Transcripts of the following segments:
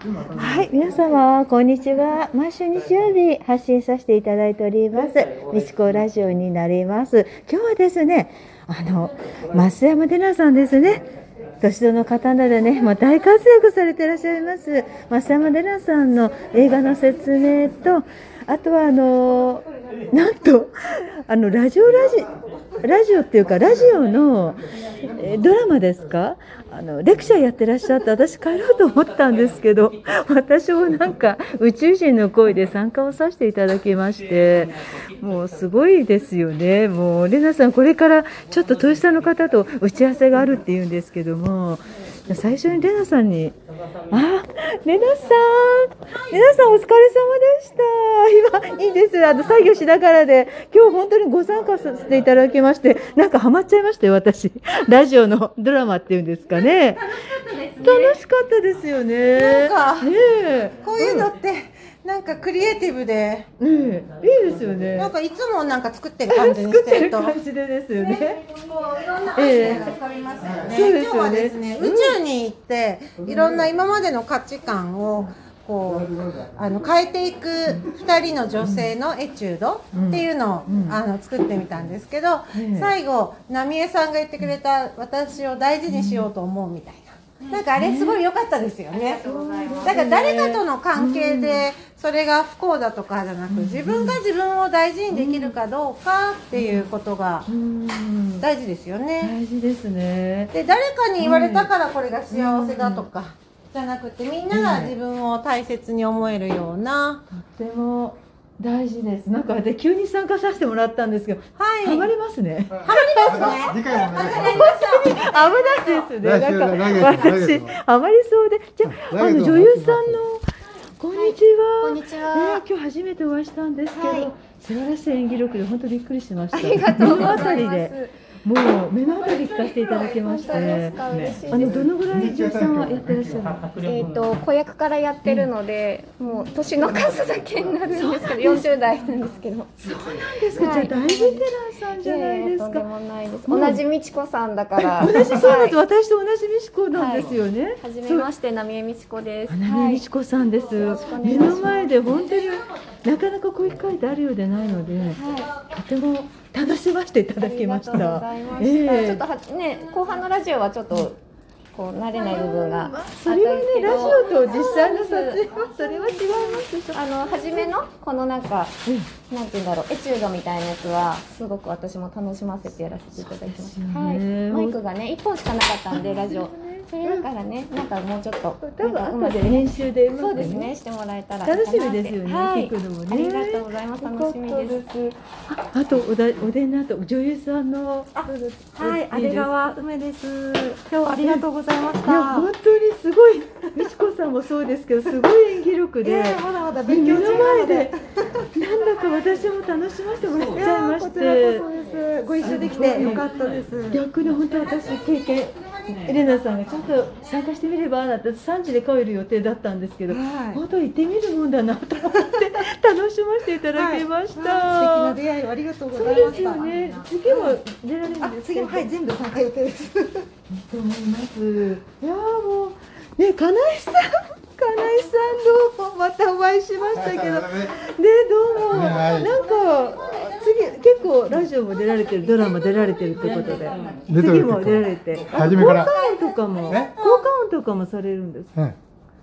はい、皆様、こんにちは。毎週日曜日発信させていただいております。みちこラジオになります。今日はですね、あの、増山寺さんですね。年度の方ならね、もう大活躍されていらっしゃいます。増山寺さんの映画の説明と、あとはあの、なんと、あの、ラジオラジ、ラジオっていうか、ラジオのえードラマですか？あのレクチャーやってらっしゃって私帰ろうと思ったんですけど私もなんか宇宙人の声で参加をさせていただきましてもうすごいですよね。もうレナさんこれからちょっと豊下の方と打ち合わせがあるっていうんですけども最初にレナさんに「ああレナさん。レナさんお疲れ様でした。今いいですあの作業しながらで。今日本当にご参加させていただきましてなんかハマっちゃいましたよ私。ラジオのドラマっていうんですかね。楽しかったですよね。なんかねえ。こういうのって、なんかクリエイティブで、うんねえいいですよね。なんかいつもなんか作ってる感じに作ってしてると。る感じでですよね。こういろんなアイデアが浮かびますよね。そうですよね。今日はですね、うん。宇宙に行って、いろんな今までの価値観を。こうあの変えていく2人の女性のエチュードっていうのを、うん。あの作ってみたんですけど、ええ。最後浪江さんが言ってくれた「私を大事にしようと思う」みたいな、なんかあれすごい良かったですよね。だから誰かとの関係でそれが不幸だとかじゃなく自分が自分を大事にできるかどうかっていうことがうん大事ですよね。大事ですねで誰かに言われたからこれが幸せだとかじゃなくてみんなが自分を大切に思えるようなとても大事です。なんかで急に参加させてもらったんですけど、はいハマりますね。ハマりますね。危ないですね。なんか私月ハマりそうで、じゃあの女優さんのこんにちは。こんにちはね今日初めてお会いしたんですけど、はい素晴らしい演技力で本当びっくりしました。ありがとうございます。もう目の当たり聞かせていただきまして、あのどのぐらい女優さんはやってらっしゃるの？えっ、と子役からやってるので、もう年の数だけになるんですけど、40代なんですけど。ですか、はいじゃあ大ベテランさんじゃないですか。ええとんでもないです。うん同じ美智子さんだから。同じそうなんです、はい私と同じ美智子なんですよね。はじめまして、浪江美智子です。花見美智子さんです、目の前で本当になかなかこういう機会ってあるようでないので、はとても楽しませていただきました。ありがとうございました。ええちょっとはね後半のラジオはちょっとこう慣れない部分がそれはね。ラジオと実際の撮影はそれは違います。あの初めのこのなんか、なんて言うんだろうエチュードみたいなやつはすごく私も楽しませてやらせていただきました。よはい。ねマイクがね一本しかなかったんでラジオ。それだからねなんかもうちょっと多分後で編集でそうですねしてもらえたら楽しみですよね、はい。聞くのもね。ありがとうございます楽しみです。す。ああとおだおでんの後女優さんのはい、阿出いいです川梅です。今日はありがとうございましいやた。本当にすごい美智子さんもそうですけどすごい演技力で。ええまだまだ勉強中な前で。なんだか私も楽しませてもらっいちゃいまして。ご一緒できてよかったです。逆に本当私経験エレナさんがちょっと参加してみればなんて3時で帰る予定だったんですけど、はい。本当行ってみるもんだなと思って楽しませていただきました、はい。素敵な出会いをありがとうごそうざいました。ですよね。次も出られるんあです次ははい全部参加予定です。と思います。いやーもうね金井さん金井さんどうもまたお会いしましたけど。ねどうも、はい。なんか次結構ラジオも出られてるドラマ出られてるってことで。次も出られて。あ初めから。効果音とかもえ？効果音とかもされるんです。うん。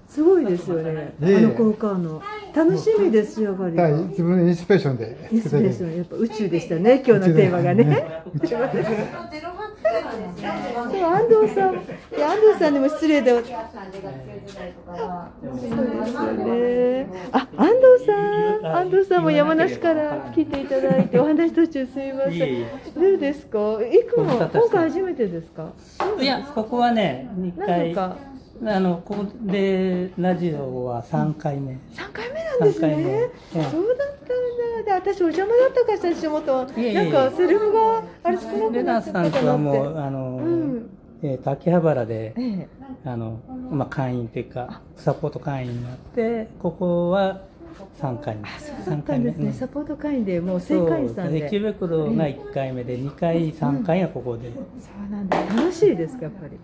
すごいですよね。あの効果音の。楽しみですやっぱり。自分のインスピレーションでインスピレーションやっぱ宇宙でしたね今日のテーマがね。でも安藤さん、いや安藤さんにも失礼で。そうですよね。あ、安藤さん、安藤さんも山梨から来ていただいて、お話途中すみません。どうですか？いくも、今回初めてですか？いや、ここはね、2何回、度か？あの、ここで、ラジオは3回目。三回目なんですね。ええそうだ。で、私お邪魔だったかしら、仕事。いえいえなんかセリフが、あれ少なくレナなっちゃさんとはったかなって。もう、あの、うんえーと秋葉原で、ええ。あの、まあ、会員っていうか、サポート会員になって、ここは3回目。そうだったんですね。サポート会員で、もう正会員さんで。池袋が1回目で、2回、3回がここで。そうなんだ。楽しいですか、やっぱり。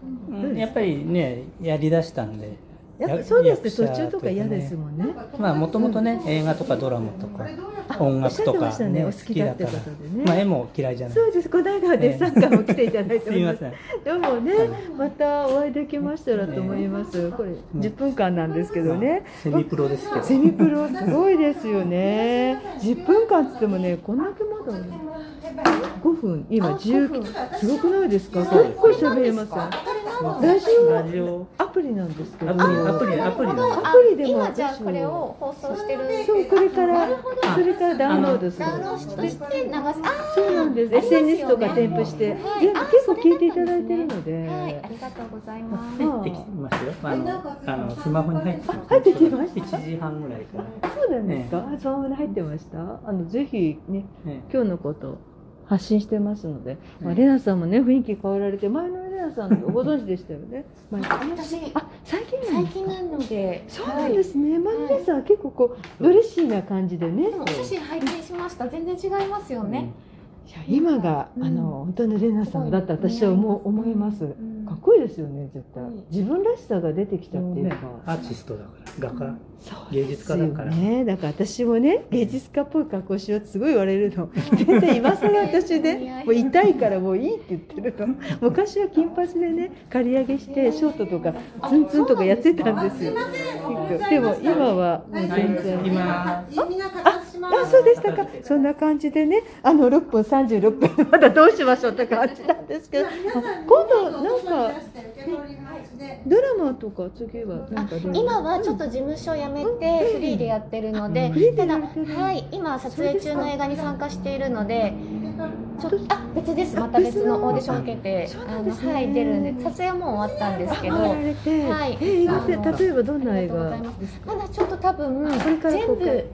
うんやっぱりね、やりだしたんで、やっぱそうですね。途中とか嫌ですもんね。まあもともとね映画とかドラマとか音楽とおっしゃってましたかねお好きだってことでね。まあ絵も嫌いじゃない。そうです。この間はデッサン会も来ていただいております。すいまでもねまたお会いできましたらと思います。これ10分間なんですけどね。セミプロですけど。セミプロすごいですよね。10分間っつってもねこんだけまだ5分。今あ10 5分。すごくないですか？結構喋れますラジオ。ラジオアプリなんですけど。アプリアプリアプリのアプリでも今じゃあこれを放送してる。そうこれからそれからダウンロードする。ダウンロードして流す。あそうなんです。SNS とか添付して、はい。全部あ結構聞いていただいてるので、はい。ありがとうございます。入ってきますよ。あのあのスマホに入ってきます。入ってきました？1時半ぐらいからそうなんですか？あ、そのまま入ってました？あのぜひね、ね今日のこと発信してますので、まあレナさんもね雰囲気変わられて、前のレナさんご存知でしたよね？前 私あ、最近最近なのでそうなんですね。前のレナさんは結構こうドレッシーな感じでね。はいお写真拝見しました全然違いますよね、いや今が、うん。あの本当のレナさんだって私は思う思います。うん。かっこいいですよね絶対。うん。自分らしさが出てきたっていうねか。アーティストだから画家そう芸術家だから。ね、だから私もね芸術家っぽい格好しようってすごい言われるの。全然今更私ね。もう痛いからもういいって言ってるの。昔は金髪でね刈り上げしてショートとかツンツンとかやってたんですよ。でも今はもう全然。今みんな形しますあそうでしたか。そんな感じでね。あの6分36分。まだどうしましょうって感じなんですけど。あ今度なんかドラマとか次はなんか今はちょっと事務所辞めてフリーでやってるのでフリーでただはい今撮影中の映画に参加しているのでちょっとあ別です。また別のオーディション受けてあのね。はい出るんで撮影はもう終わったんですけどはい。え映画ってあの例えばどんな映画まだちょっと多分全部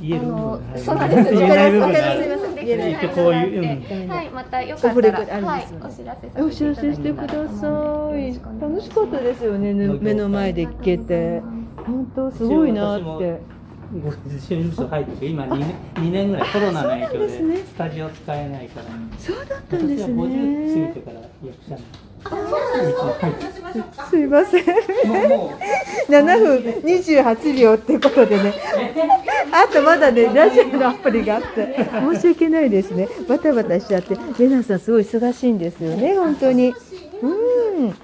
言えるそうなんです。わかりますすいません言えない一応こういう、うんはい、またよかったら、はいですよ、お知らせお知らせしてください。楽しかったですよね、ね目の前で聞けて。本当すごいなって。ご事務所入って今 2, 年2年ぐらいコロナの影響でスタジオ使えないから。そうだったんです私は50過ぎねて。から役者にすいません。もうも7分28秒ってことでね。あとまだね、ラジオのアプリがあって、申し訳ないですね。バタバタしちゃって、レナさんすごい忙しいんですよね、本当に。うん。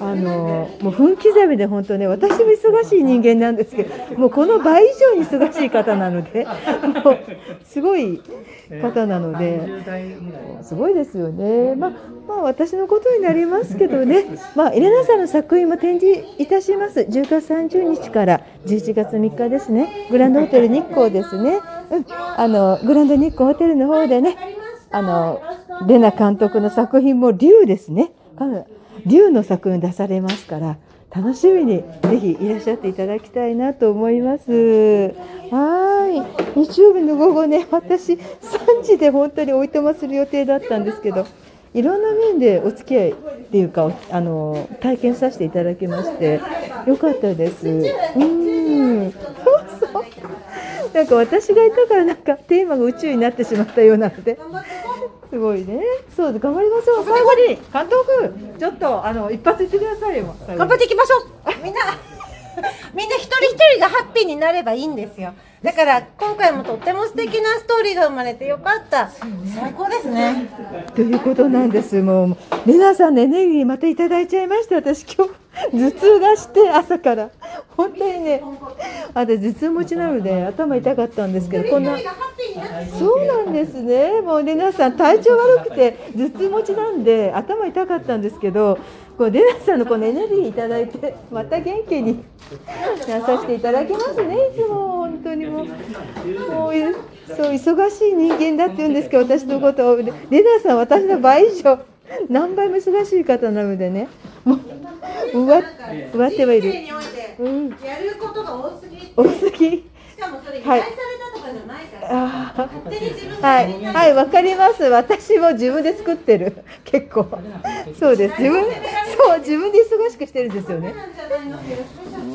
あのもう分刻みで本当ね私も忙しい人間なんですけどもうこの倍以上に忙しい方なのでもうすごい方なので30代ぐらいすごいですよね。まあ、まあ、私のことになりますけどね。まあ、エレナさんの作品も展示いたします。10月30日から11月3日ですね。グランドホテル日光ですね。うん、あの、グランド日光ホテルの方でね。あの、レナ監督の作品も竜ですね。竜の作品出されますから。楽しみにぜひいらっしゃっていただきたいなと思います。はい。日曜日の午後ね、私3時で本当においとまする予定だったんですけど、いろんな面でお付き合いっていうか、あの体験させていただきまして、よかったです。うん。そうそう。なんか私がいたからなんかテーマが宇宙になってしまったようなので。すごいね。そう頑張りましょう。最後に。監督、ちょっとあの一発言ってくださいよ。頑張っていきましょう。みんな。みんな一人一人がハッピーになればいいんですよ。だから今回もとっても素敵なストーリーが生まれてよかった。最高ですね。ということなんです。もうレナさんのエネルギーまたいただいちゃいました。私今日頭痛がして朝から。本当にね、私頭痛持ちなので頭痛かったんですけど、こんなそうなんですね。もうレナさん体調悪くて頭痛持ちなんで頭痛かったんですけど、こうレナさんのこのエネルギーいただいてまた元気になさせていただきますね。いつも本当にもう。もうそう忙しい人間だって言うんですけど私のことを。レナさん私の倍以上何倍も忙しい方なのでね。もううわうわってはいる。うん。やることが多すぎ。多すぎ。しかもそれ依頼されたはいはいわかります。私も自分で作ってる。結構。そうです。自分そう自分で忙しくしてるんですよね。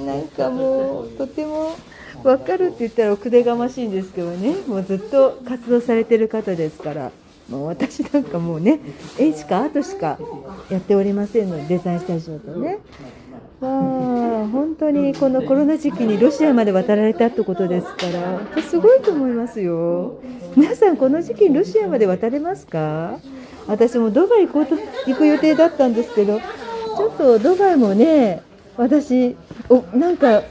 なんかもうとても分かるって言ったら奥手がましいんですけどね。もうずっと活動されてる方ですから。もう私なんかもうね絵しかアートしかやっておりませんのでデザインスタジオとねわあ本当にこのコロナ時期にロシアまで渡られたってことですからすごいと思いますよ。皆さんこの時期にロシアまで渡れますか？私もドバイ行こうと行く予定だったんですけどちょっとドバイもね私おなんか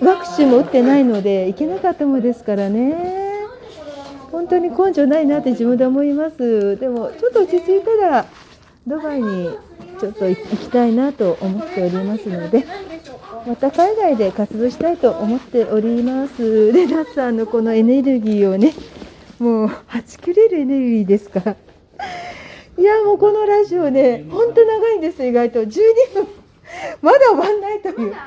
ワクチンも打ってないので行けなかったものですからね。本当に根性ないなって自分で思います。でもちょっと落ち着いたらドバイにちょっと行きたいなと思っておりますのでまた海外で活動したいと思っております。レナさんのこのエネルギーをねもうはち切れるエネルギーですか。ら いやもうこのラジオね本当長いんです意外と。12分まだ終わんないという。すごくない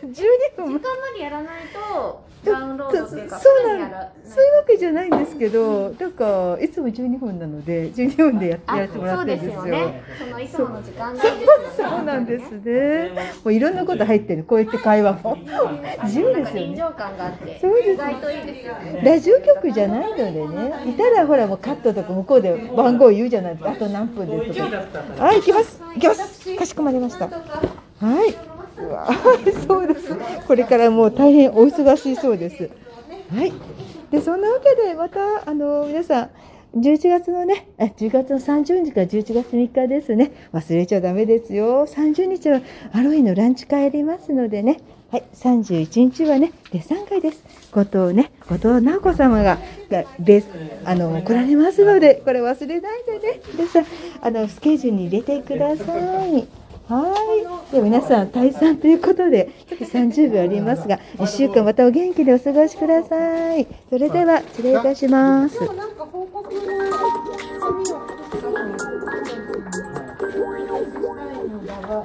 12分時間までやらないとダウンロードっていうかそうなんそういうわけじゃないんですけど、なんかいつも12分なので12分でやってあやってもらそうってるんですよ。ですよねそのいつもの時間なんですよねそうなんですね。もういろんなこと入ってる。こうやって会話も自由ですよね。か臨場感があってそうです意外といいですよねラジオ局じゃないのでね。いたらほらもうカットとか向こうで番号言うじゃないですか。あと何分ですとか。はい、行きます。行きます。かしこまりました。はい。わそうです。これからもう大変お忙しいそうです。はい。でそんなわけでまたあの皆さん11月のね、10月の30日から11月3日ですね。忘れちゃダメですよ。30日はハロウィンのランチ会ありますのでね。はい、31日はね、デッサン会です。後藤ね、後藤直子様が、がレあの、来られますので、これ忘れないでね。皆さん、あの、スケジュールに入れてください。はい。では皆さん、退散ということで、30秒ありますが、1週間またお元気でお過ごしください。それでは、失礼いたします。